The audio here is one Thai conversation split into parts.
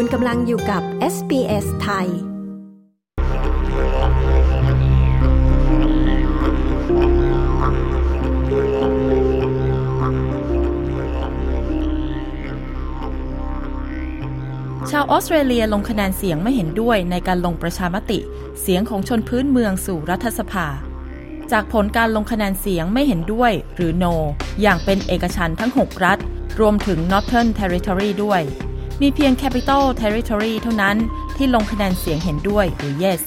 คุณกำลังอยู่กับ SBS ไทย ชาวออสเตรเลียลงคะแนนเสียงไม่เห็นด้วยในการลงประชามติ เสียงของชนพื้นเมืองสู่รัฐสภา จากผลการลงคะแนนเสียงไม่เห็นด้วย หรือ no อย่างเป็นเอกฉันทั้ง 6 รัฐ รวมถึง Northern Territory ด้วย มีเพียง Capital Territory เท่านั้นที่ลงคะแนนเสียงเห็นด้วยหรือ yes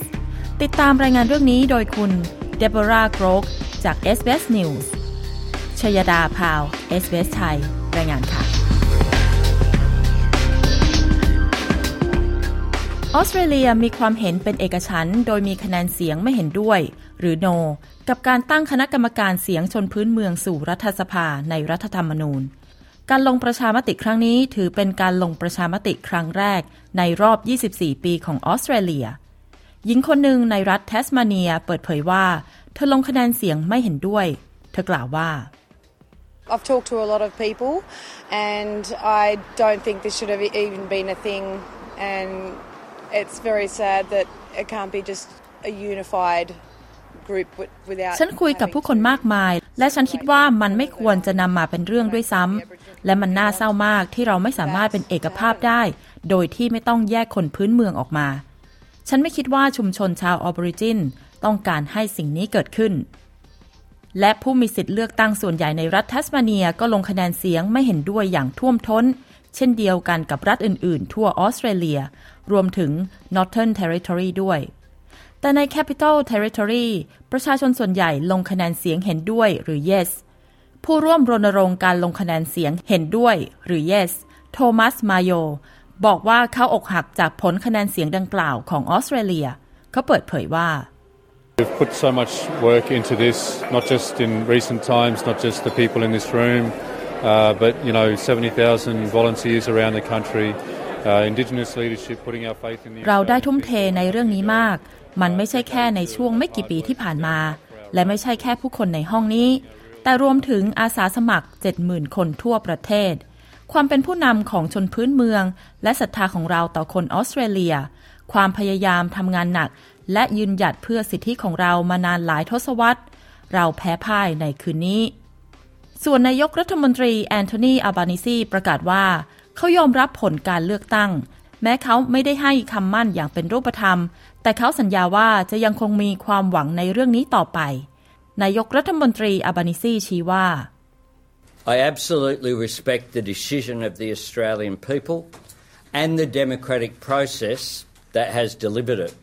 ติดตามรายงานเรื่องนี้โดยคุณ Deborah g r o k จาก SBS News ชยดาพาว SBS ไทย รายงานค่ะ ออสเตรเลียมีความเห็นเป็นเอกฉันโดยมีคะแนนเสียงไม่เห็นด้วย หรือ no กับการตั้งคณะกรรมการเสียงชนพื้นเมืองสู่รัฐสภาในรัฐธรรมนูญ การลงประชามติครั้งนี้ถือเป็นการลงประชามติครั้งแรกในรอบ 24 ปีของออสเตรเลีย หญิงคนหนึ่งในรัฐแทสมาเนียเปิดเผยว่า เธอลงคะแนนเสียงไม่เห็นด้วย เธอกล่าวว่า I've talked to a lot of people and I don't think this should have even been a thing and it's very sad that it can't be just a unified group without ฉันคุยกับผู้คนมากมาย และฉันคิดว่ามันไม่ควรจะนำมาเป็นเรื่องด้วยซ้ำ และมันน่าเศร้ามากที่เราไม่สามารถเป็นเอกภาพได้ โดยที่ไม่ต้องแยกคนพื้นเมืองออกมา ฉันไม่คิดว่าชุมชนชาวออบริจินต้องการให้สิ่งนี้เกิดขึ้น และผู้มีสิทธิ์เลือกตั้งส่วนใหญ่ในรัฐทัสมาเนียก็ลงคะแนนเสียงไม่เห็นด้วยอย่างท่วมท้น เช่นเดียวกันกับรัฐอื่น ๆ ทั่วออสเตรเลีย รวมถึง Northern Territory ด้วยแต่ใน Capital Territory ประชาชนส่วนใหญ่ลงคะแนนเสียงเห็นด้วยหรือ yes ผู้ร่วมรณรงค์การลงคะแนนเสียงเห็นด้วยหรือ yes โทมัสมาโยบอกว่าเขาอกหักจากผลคะแนนเสียงดังกล่าวของออสเตรเลีย เขาเปิดเผยว่า We've put so much work into this, not just in recent times, not just the people in this room, uh, but you know, 70,000 volunteers around the country, uh, Indigenous leadership, putting our faith in the. เราได้ทุ่มเทในเรื่องนี้มาก มันไม่ใช่แค่ในช่วงไม่กี่ปีที่ผ่านมา และไม่ใช่แค่ผู้คนในห้องนี้ แต่รวมถึงอาสาสมัคร 70,000 คนทั่วประเทศ ความเป็นผู้นำของชนพื้นเมือง และศรัทธาของเราต่อคนออสเตรเลีย ความพยายามทำงานหนัก และยืนหยัดเพื่อสิทธิของเรามานานหลายทศวรรษ เราแพ้พ่ายในคืนนี้ ส่วนนายกรัฐมนตรีแอนโทนีอัลบานีซีประกาศว่า เขายอมรับผลการเลือกตั้ง แม้เขาไม่ได้ให้คำมั่นอย่างเป็นรูปธรรม แต่เขาสัญญาว่าจะยังคงมีความหวังในเรื่องนี้ต่อไป นายกรัฐมนตรีอาบานิซีชี้ว่า I absolutely respect the decision of the Australian people and the democratic process that has delivered it.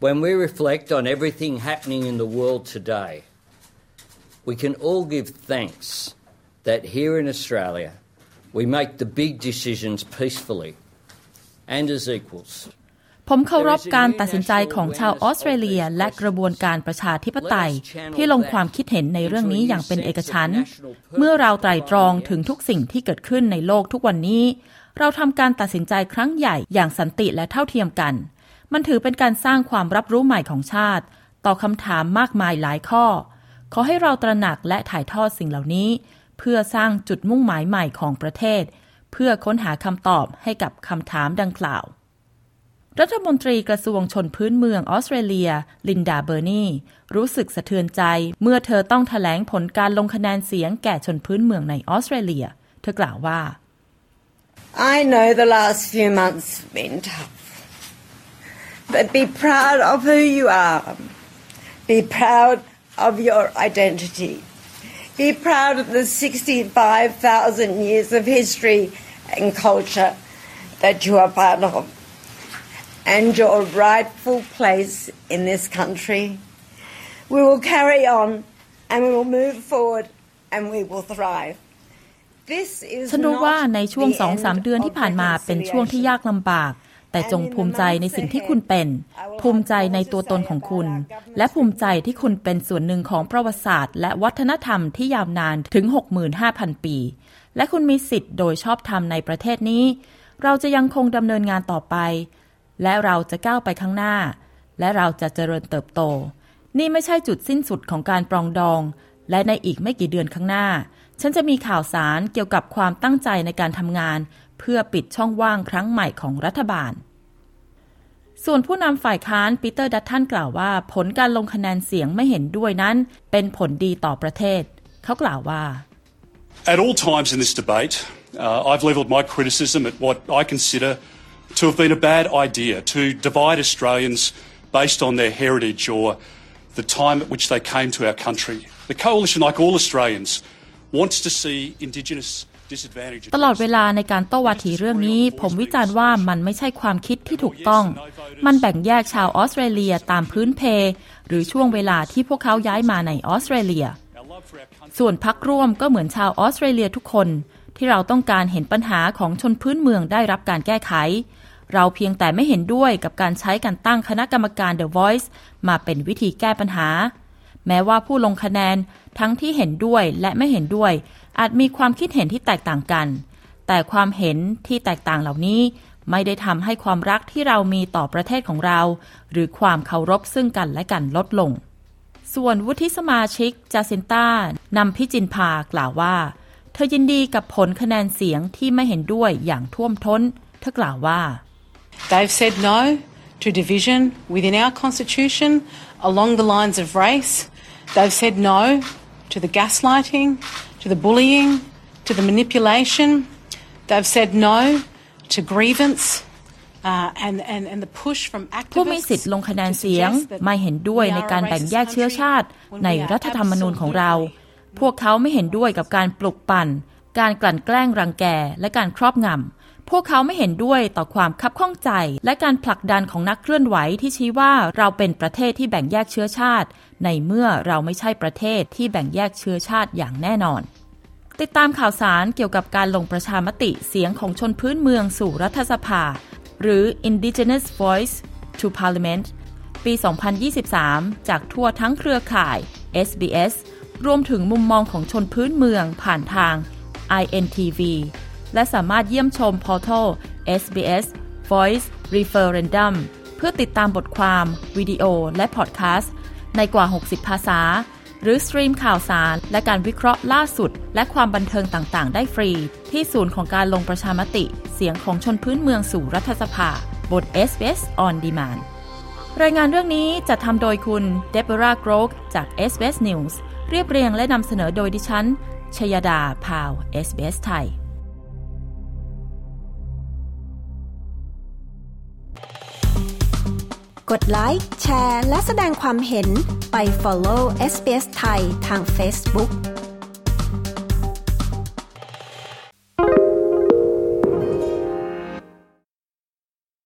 When we reflect on everything happening in the world today, we can all give thanks that here in Australia we make the big decisions peacefully and as equals. ผมเคารพการตัดสินใจของชาวออสเตรเลีย และกระบวนการประชาธิปไตย ที่ลงความคิดเห็นในเรื่องนี้อย่างเป็นเอกฉันท์เมื่อเราไตร่ตรองถึงทุกสิ่งที่เกิดขึ้นในโลกทุกวันนี้ เราทำการตัดสินใจครั้งใหญ่อย่างสันติและเท่าเทียมกัน มันถือเป็นการสร้างความรับรู้ใหม่ของชาติ ต่อคำถามมากมายหลายข้อ ขอให้เราตระหนักและถ่ายทอดสิ่งเหล่านี้ เพื่อสร้างจุดมุ่งหมายใหม่ของประเทศ เพื่อค้นหาคำตอบให้กับคำถามดังกล่าว รัฐมนตรีกระทรวงชนพื้นเมืองออสเตรเลีย ลินดาเบอร์นีรู้สึกสะเทือนใจ เมื่อเธอต้องถแถลงผลการลงคะแนนเสียงแก่ชนพื้นเมืองในออสเตรเลีย เธอกล่าวว่า I know the last few months have been tough but be proud of who you are be proud of your identity be proud of the 65,000 years of history and culture that you are part of and your rightful place in this country. We will carry on and we will move forward and we will thrive. This is ฉันรู้ว่าในช่วงสองสามเดือนที่ผ่านมาเป็นช่วงที่ยากลำบาก แต่จงภูมิใจในสิ่งที่คุณเป็น ภูมิใจในตัวตนของคุณ และภูมิใจที่คุณเป็นส่วนหนึ่งของประวัติศาสตร์ และวัฒนธรรมที่ยาวนานถึง 65,000 ปี และคุณมีสิทธิ์โดยชอบธรรมในประเทศนี้ เราจะยังคงดำเนินงานต่อไป และเราจะก้าวไปข้างหน้า และเราจะเจริญเติบโต นี่ไม่ใช่จุดสิ้นสุดของการปรองดอง และในอีกไม่กี่เดือนข้างหน้า ฉันจะมีข่าวสารเกี่ยวกับความตั้งใจในการทำงาน เพื่อปิดช่องว่างครั้งใหม่ของรัฐบาล ส่วนผู้นำฝ่ายค้านปีเตอร์ดัตทันกล่าวว่า ผลการลงคะแนนเสียงไม่เห็นด้วยนั้น เป็นผลดีต่อประเทศ เขากล่าวว่า At all times in this debate, uh, I've levelled my criticism at what I consider to have been a bad idea to divide Australians based on their heritage or the time at which they came to our country. The coalition, like all Australians, wants to see Indigenous ตลอดเวลาในการโต้วาทีเรื่องนี้ ผมวิจารณ์ว่ามันไม่ใช่ความคิดที่ถูกต้อง มันแบ่งแยกชาวออสเตรเลียตามพื้นเพ หรือช่วงเวลาที่พวกเขาย้ายมาในออสเตรเลีย ส่วนพักร่วมก็เหมือนชาวออสเตรเลียทุกคน ที่เราต้องการเห็นปัญหาของชนพื้นเมืองได้รับการแก้ไข เราเพียงแต่ไม่เห็นด้วยกับการใช้การตั้งคณะกรรมการ The Voice มาเป็นวิธีแก้ปัญหา แม้ว่าผู้ลงคะแนนทั้งที่เห็นด้วยและไม่เห็นด้วย อาจมีความคิดเห็นที่แตกต่างกัน แต่ความเห็นที่แตกต่างเหล่านี้ ไม่ได้ทำให้ความรักที่เรามีต่อประเทศของเรา หรือความเคารพซึ่งกันและกันลดลง ส่วนวุฒิสมาชิกจาซินต้านำพิจินพากล่าวว่า ธอยินดีกับผลคะแนนเสียงที่ไม่เห็นด้วยอย่างท่วมท้น เธอกล่าวว่า They've said no to division within our constitution along the lines of race. They've said no to the gaslighting, to the bullying, to the manipulation. They've said no to grievance. Uh, and, and, and the push from ผู้มีสิทธิ์ลงคะแนนเสียงไม่เห็นด้วยในการแบ่งแยกเชื้อชาติในรัฐธรรมนูญของเรา พวกเขาไม่เห็นด้วยกับการปลุกปั่น การกลั่นแกล้งรังแก และการครอบงำ พวกเขาไม่เห็นด้วยต่อความคับข้องใจ และการผลักดันของนักเคลื่อนไหวที่ชี้ว่าเราเป็นประเทศที่แบ่งแยกเชื้อชาติ ในเมื่อเราไม่ใช่ประเทศที่แบ่งแยกเชื้อชาติอย่างแน่นอน ติดตามข่าวสารเกี่ยวกับการลงประชามติเสียงของชนพื้นเมืองสู่รัฐสภา หรือ Indigenous Voice to Parliament ปี 2023 จากทั่วทั้งเครือข่าย SBS รวมถึงมุมมองของชนพื้นเมืองผ่านทาง NITV และสามารถเยี่ยมชมพอร์ทัล SBS Voice Referendum เพื่อติดตามบทความ วิดีโอ และพอดแคสต์ ในกว่า 60 ภาษา หรือสตรีมข่าวสาร และการวิเคราะห์ล่าสุด และความบันเทิงต่างๆ ได้ฟรี ที่ศูนย์ของการลงประชามติ เสียงของชนพื้นเมืองสู่รัฐสภาบน SBS On Demand รายงานเรื่องนี้จะทำโดยคุณเดบราโกรกจาก SBS News เรียบเรียงและนำเสนอโดยดิฉัน ชยดา พาว SBS ไทย กดไลค์ แชร์ และแสดงความเห็นไป follow SBS ไทยทาง Facebook